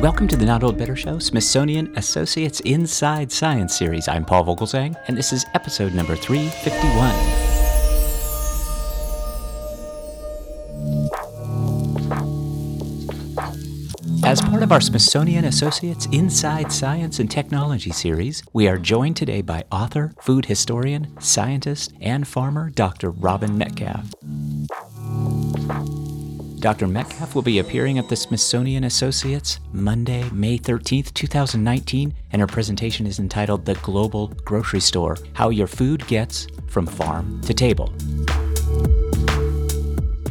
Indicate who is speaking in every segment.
Speaker 1: Welcome to the Not Old Better Show, Smithsonian Associates Inside Science series. I'm Paul Vogelzang, and this is episode number 351. As part of our Smithsonian Associates Inside Science and Technology series, we are joined today by author, food historian, scientist, and farmer Dr. Robyn Metcalfe. Dr. Metcalfe will be appearing at the Smithsonian Associates Monday, May 13th, 2019, and her presentation is entitled The Global Grocery Store How Your Food Gets from Farm to Table.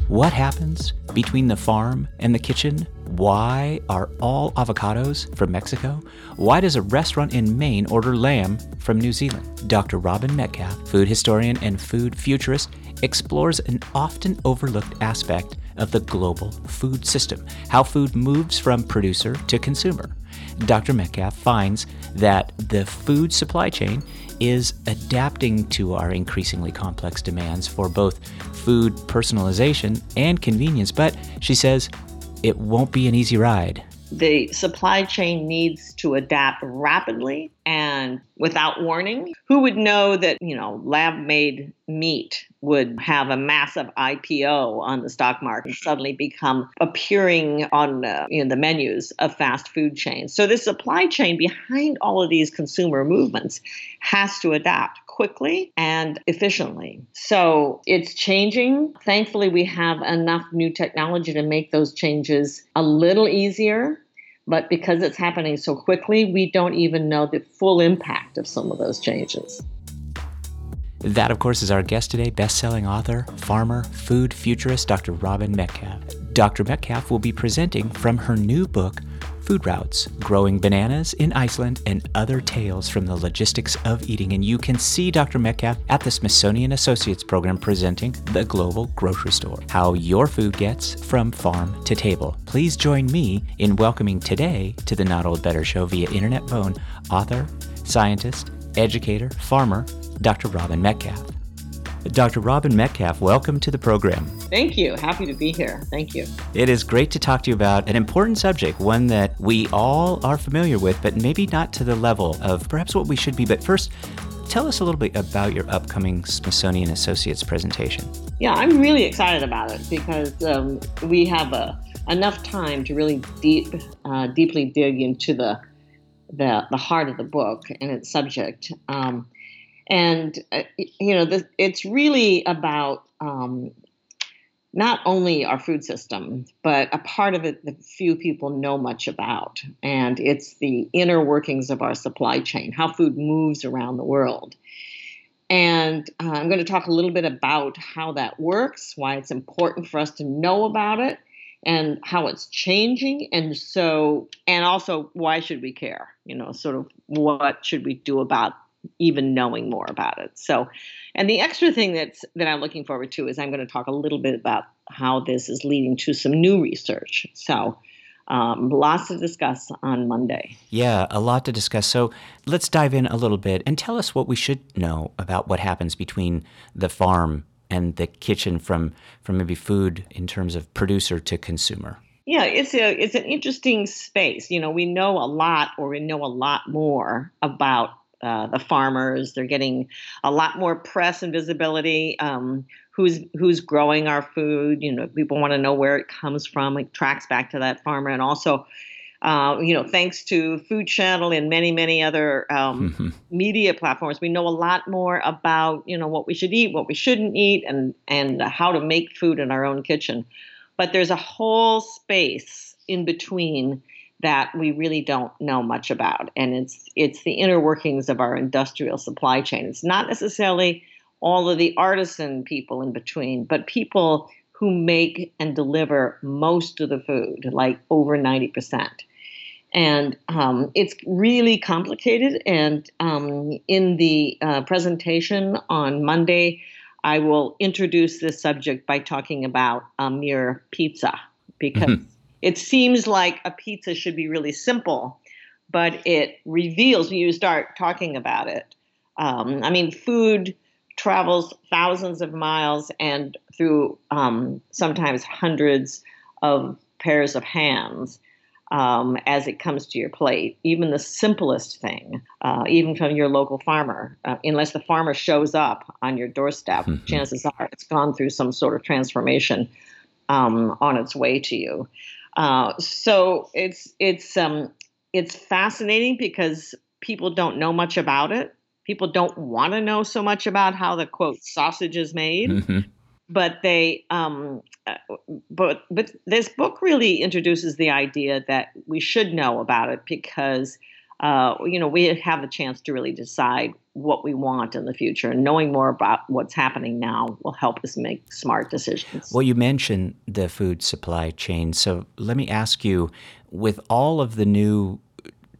Speaker 1: What happens between the farm and the kitchen? Why are all avocados from Mexico? Why does a restaurant in Maine order lamb from New Zealand? Dr. Robyn Metcalfe, food historian and food futurist, explores an often overlooked aspect of the global food system, how food moves from producer to consumer. Dr. Metcalfe finds that the food supply chain is adapting to our increasingly complex demands for both food personalization and convenience, but she says it won't be an easy ride
Speaker 2: the supply chain needs to adapt rapidly and without warning. Who would know that, you know, lab made meat would have a massive IPO on the stock market and suddenly become appearing on uh, you know, the menus of fast food chains. So the supply chain behind all of these consumer movements has to adapt quickly and efficiently. So it's changing. Thankfully, we have enough new technology to make those changes a little easier. But because it's happening so quickly, we don't even know the full impact of some of those changes.
Speaker 1: That, of course, is our guest today, best-selling author, farmer, food futurist, Dr. Robyn Metcalfe. Dr. Metcalfe will be presenting from her new book, Food Routes Growing Bananas in Iceland and Other Tales from the Logistics of Eating. And you can see Dr. Metcalfe at the Smithsonian Associates program presenting The Global Grocery Store How Your Food Gets from Farm to Table. Please join me in welcoming today to the Not Old Better Show via internet phone author, scientist, educator, farmer, Dr. Robyn Metcalfe. Dr. Robyn Metcalfe, welcome to the program.
Speaker 2: Thank you. Happy to be here. Thank you.
Speaker 1: It is great to talk to you about an important subject, one that we all are familiar with, but maybe not to the level of perhaps what we should be. But first, tell us a little bit about your upcoming Smithsonian Associates presentation.
Speaker 2: Yeah, I'm really excited about it because um, we have uh, enough time to really deep, uh, deeply dig into the, the the heart of the book and its subject. Um, and uh, you know it's really about um, not only our food system but a part of it that few people know much about. And it's the inner workings of our supply chain how food moves around the world. And uh, i'm going to talk a little bit about how that works why it's important for us to know about it and how it's changing and so and also why should we care? You know sort of what should we do about even knowing more about it. So, and the extra thing that's that I'm looking forward to is I'm going to talk a little bit about how this is leading to some new research. So, um, lots to discuss on Monday.
Speaker 1: Yeah, a lot to discuss. So let's dive in a little bit and tell us what we should know about what happens between the farm and the kitchen from from maybe food in terms of producer to consumer.
Speaker 2: Yeah, it's a it's an interesting space. You know, we know a lot, or we know a lot more about uh, the farmers. They're getting a lot more press and visibility. Um, who's who's growing our food? You know, people want to know where it comes from. It tracks back to that farmer, and also. Uh, you know, thanks to Food Channel and many, many other um, media platforms, we know a lot more about you know what we should eat, what we shouldn't eat, and and how to make food in our own kitchen. But there's a whole space in between that we really don't know much about. And it's it's the inner workings of our industrial supply chain. It's not necessarily all of the artisan people in between but people who make and deliver most of the food like over 90% and um, it's really complicated. And um, in the uh, presentation on monday i will introduce this subject by talking about a mere pizza because mm-hmm it seems like a pizza should be really simple, but it reveals when you start talking about it. Um, I mean, food travels thousands of miles and through um, sometimes hundreds of pairs of hands. um, as it comes to your plate, even the simplest thing, uh, even from your local farmer, uh, unless the farmer shows up on your doorstep, mm-hmm. chances are it's gone through some sort of transformation um, on its way to you. Uh, so it's it's um, it's fascinating because people don't know much about it. People don't want to know so much about how the quote sausage is made. Mm-hmm but they um, uh, but but this book really introduces the idea that we should know about it because uh, you know we have the chance to really decide what we want in the future and knowing more about what's happening now will help us make smart decisions
Speaker 1: well you mentioned the food supply chain so let me ask you with all of the new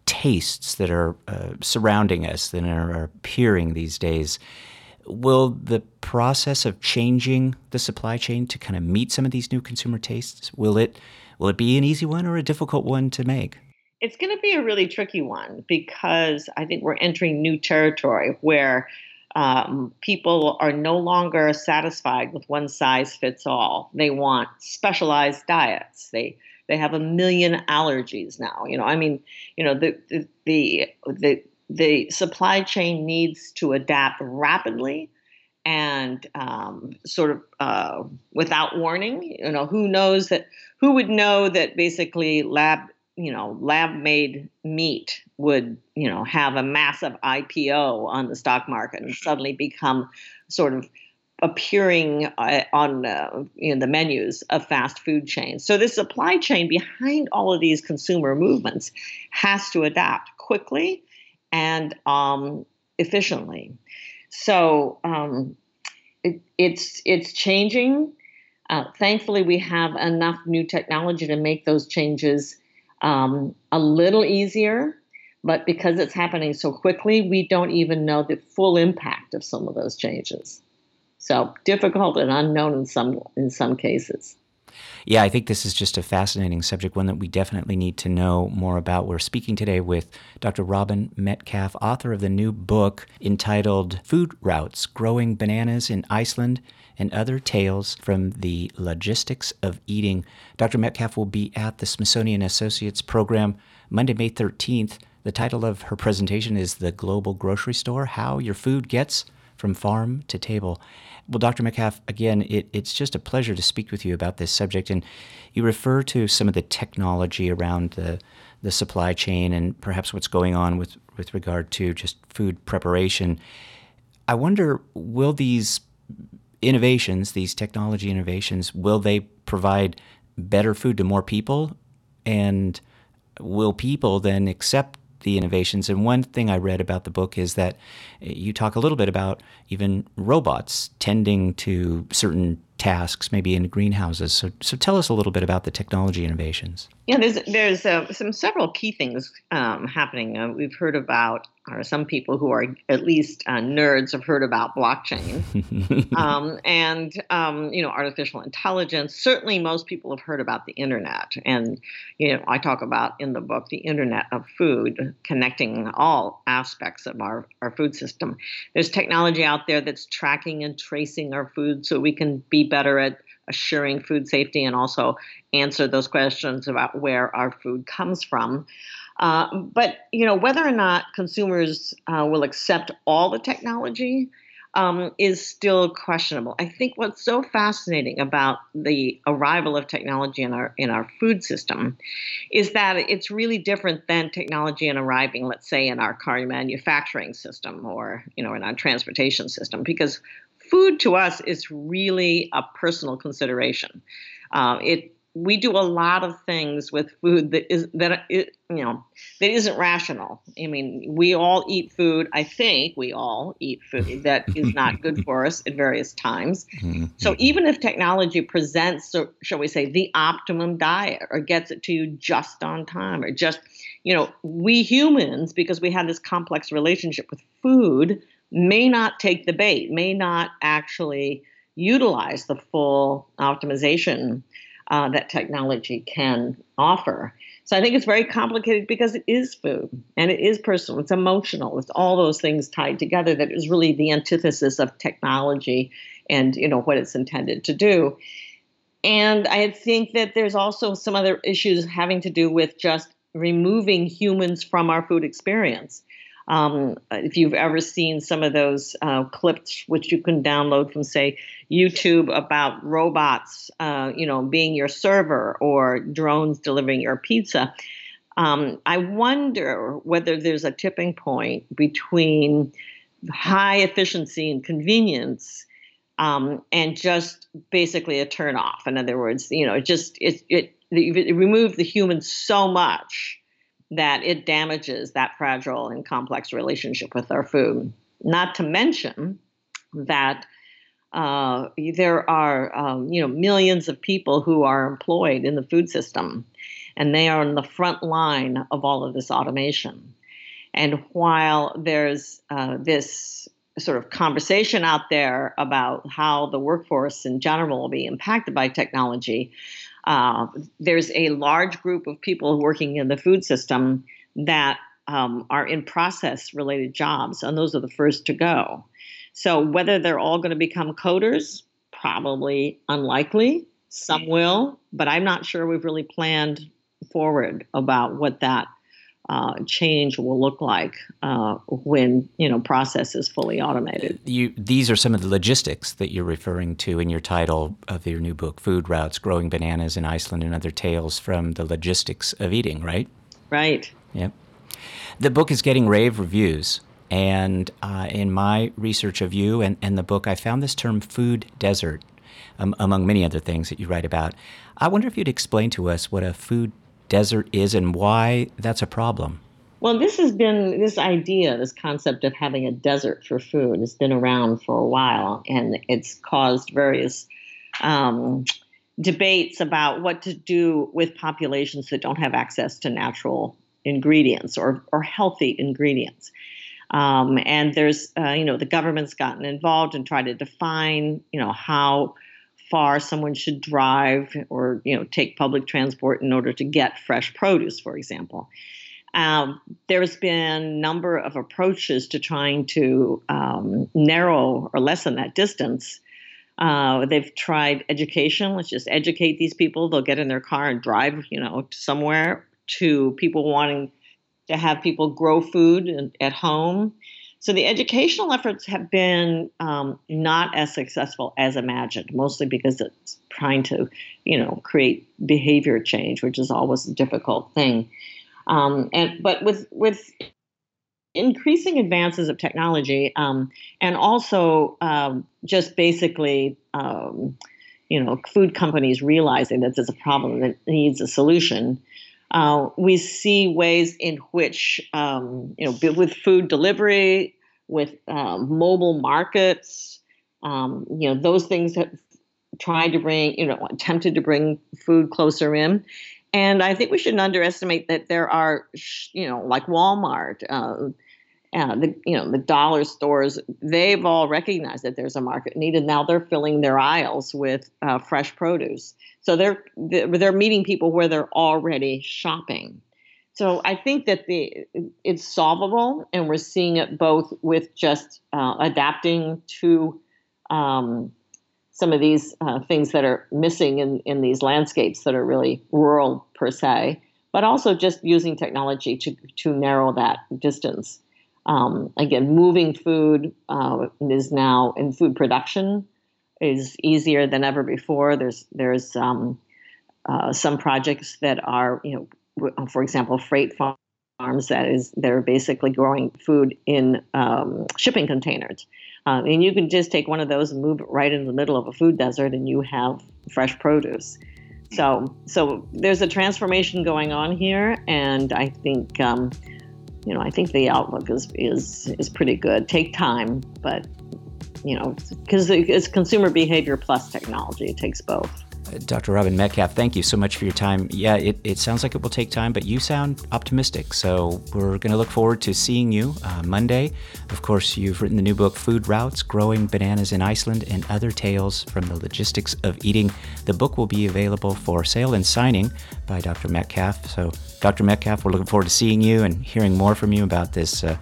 Speaker 1: tastes that are uh, surrounding us that are appearing these days Will the process of changing the supply chain to kind of meet some of these new consumer tastes will it will it be an easy one or a difficult one to make?
Speaker 2: It's going to be a really tricky one because I think we're entering new territory where um, people are no longer satisfied with one size fits all. They want specialized diets. They they have a million allergies now. You know, I mean, you know, the the the, the supply chain needs to adapt rapidly and um, sort of uh, without warning. You know, who knows that? Who would know that basically lab, you know, lab made meat would, you know, have a massive IPO on the stock market and suddenly become sort of appearing uh, on uh, in the menus of fast food chains. So the supply chain behind all of these consumer movements has to adapt quickly and um, efficiently. So um, it, it's it's changing. Uh, thankfully, we have enough new technology to make those changes um, a little easier. But because it's happening so quickly, we don't even know the full impact of some of those changes. So difficult and unknown in some in some cases.
Speaker 1: Yeah, I think this is just a fascinating subject, one that we definitely need to know more about. We're speaking today with Dr. Robyn Metcalfe, author of the new book entitled Food Routes Growing Bananas in Iceland and Other Tales from the Logistics of Eating. Dr. Metcalfe will be at the Smithsonian Associates program Monday, May 13th. The title of her presentation is The Global Grocery Store How Your Food Gets from Farm to Table. Well, Dr. Metcalfe, again, it, it's just a pleasure to speak with you about this subject. And you refer to some of the technology around the, the supply chain and perhaps what's going on with, with regard to just food preparation. I wonder, will these innovations, these technology innovations, will they provide better food to more people? And will people then accept the innovations. And one thing I read about the book is that eh, you talk a little bit about even robots tending to certain tasks, maybe in greenhouses. So, so tell us a little bit about the technology innovations.
Speaker 2: Yeah, there's there's uh, some several key things um, happening. Uh, we've heard about, or some people who are at least uh, nerds have heard about blockchain, um, and um, you know artificial intelligence. Certainly, most people have heard about the internet, and you know I talk about in the book the internet of food, connecting all aspects of our our food system. There's technology out there that's tracking and tracing our food, so we can be better at assuring food safety and also answer those questions about where our food comes from. Uh, but you know whether or not consumers uh, will accept all the technology um, is still questionable. I think what's so fascinating about the arrival of technology in our in our food system is that it's really different than technology in arriving, let's say, in our car manufacturing system or you know in our transportation system, because food to us is really a personal consideration. Uh, it we do a lot of things with food that is that it, you know that isn't rational. I mean, we all eat food. I think we all eat food that is not good for us at various times. Mm-hmm. So even if technology presents, shall we say, the optimum diet, or gets it to you just on time, or just you know, we humans, because we have this complex relationship with food, may not take the bait, may not actually utilize the full optimization uh, that technology can offer. So I think it's very complicated because it is food and it is personal, it's emotional, it's all those things tied together that is really the antithesis of technology and you know what it's intended to do. and I think that there's also some other issues having to do with just removing humans from our food experience. Um, if you've ever seen some of those uh, clips, which you can download from, say, YouTube about robots, uh, you know, being your server or drones delivering your pizza, um, I wonder whether there's a tipping point between high efficiency and convenience um, and just basically a turn off. In other words, you know, it just it it, it removed the human so much that it damages that fragile and complex relationship with our food. Not to mention that uh, there are um, you know millions of people who are employed in the food system, and they are on the front line of all of this automation. And while there's uh, this sort of conversation out there about how the workforce in general will be impacted by technology, uh, there's a large group of people working in the food system that um, are in process related jobs, and those are the first to go. So, whether they're all going to become coders, probably unlikely. Some will, but I'm not sure we've really planned forward about what that uh, change will look like uh, when you know process is fully automated.
Speaker 1: You, these are some of the logistics that you're referring to in your title of your new book, "Food Routes: Growing Bananas in Iceland and Other Tales from the Logistics of Eating." Right.
Speaker 2: Right.
Speaker 1: Yep. The book is getting rave reviews. And uh, in my research of you and, and the book, I found this term food desert, um, among many other things that you write about. I wonder if you'd explain to us what a food desert is and why that's a problem.
Speaker 2: Well, this has been this idea, this concept of having a desert for food has been around for a while, and it's caused various um, debates about what to do with populations that don't have access to natural ingredients or, or healthy ingredients. Um, and there's, uh, you know, the government's gotten involved and tried to define, you know, how far someone should drive or you know take public transport in order to get fresh produce, for example. Um, there's been a number of approaches to trying to um, narrow or lessen that distance. Uh, they've tried education. Let's just educate these people. They'll get in their car and drive, you know, somewhere. To people wanting to have people grow food at home. So the educational efforts have been um, not as successful as imagined, mostly because it's trying to, you know, create behavior change, which is always a difficult thing. Um, and but with with increasing advances of technology um, and also um, just basically um, you know food companies realizing that there's a problem that needs a solution uh, we see ways in which, um, you know, with food delivery, with um, mobile markets, um, you know, those things have tried to bring, you know, attempted to bring food closer in. And I think we shouldn't underestimate that there are, you know, like Walmart, uh, uh, the you know the dollar stores they've all recognized that there's a market need and now they're filling their aisles with uh, fresh produce so they're they're meeting people where they're already shopping so i think that the it's solvable and we're seeing it both with just uh, adapting to um, some of these uh, things that are missing in, in these landscapes that are really rural per se but also just using technology to, to narrow that distance um, again, moving food uh, is now in food production is easier than ever before. There's there's um, uh, some projects that are you know, for example, freight farms that is they're basically growing food in um, shipping containers. Uh, and you can just take one of those and move it right in the middle of a food desert, and you have fresh produce. So, so there's a transformation going on here, and I think um, you know, I think the outlook is is is pretty good. Take time, but you know, because it's consumer behavior plus technology. It takes both.
Speaker 1: Dr. Robyn Metcalfe, thank you so much for your time. Yeah, it, it sounds like it will take time, but you sound optimistic. So we're going to look forward to seeing you uh, Monday. Of course, you've written the new book, Food Routes Growing Bananas in Iceland and Other Tales from the Logistics of Eating. The book will be available for sale and signing by Dr. Metcalfe. So, Dr. Metcalfe, we're looking forward to seeing you and hearing more from you about this uh,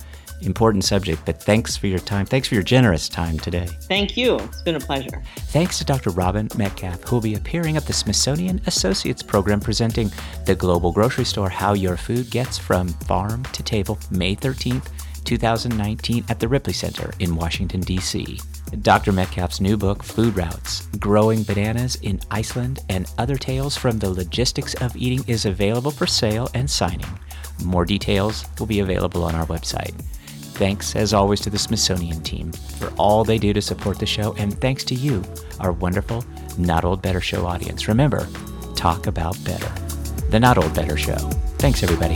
Speaker 1: important subject, but thanks for your time. Thanks for your generous time today.
Speaker 2: Thank you. It's been a pleasure.
Speaker 1: Thanks to Dr. Robyn Metcalfe, who will be appearing at the Smithsonian Associates Program presenting The Global Grocery Store How Your Food Gets from Farm to Table, May 13th, 2019, at the Ripley Center in Washington, D.C. Dr. Metcalfe's new book, Food Routes Growing Bananas in Iceland and Other Tales from the Logistics of Eating, is available for sale and signing. More details will be available on our website. Thanks, as always, to the Smithsonian team for all they do to support the show, and thanks to you, our wonderful Not Old Better Show audience. Remember, talk about better. The Not Old Better Show. Thanks, everybody.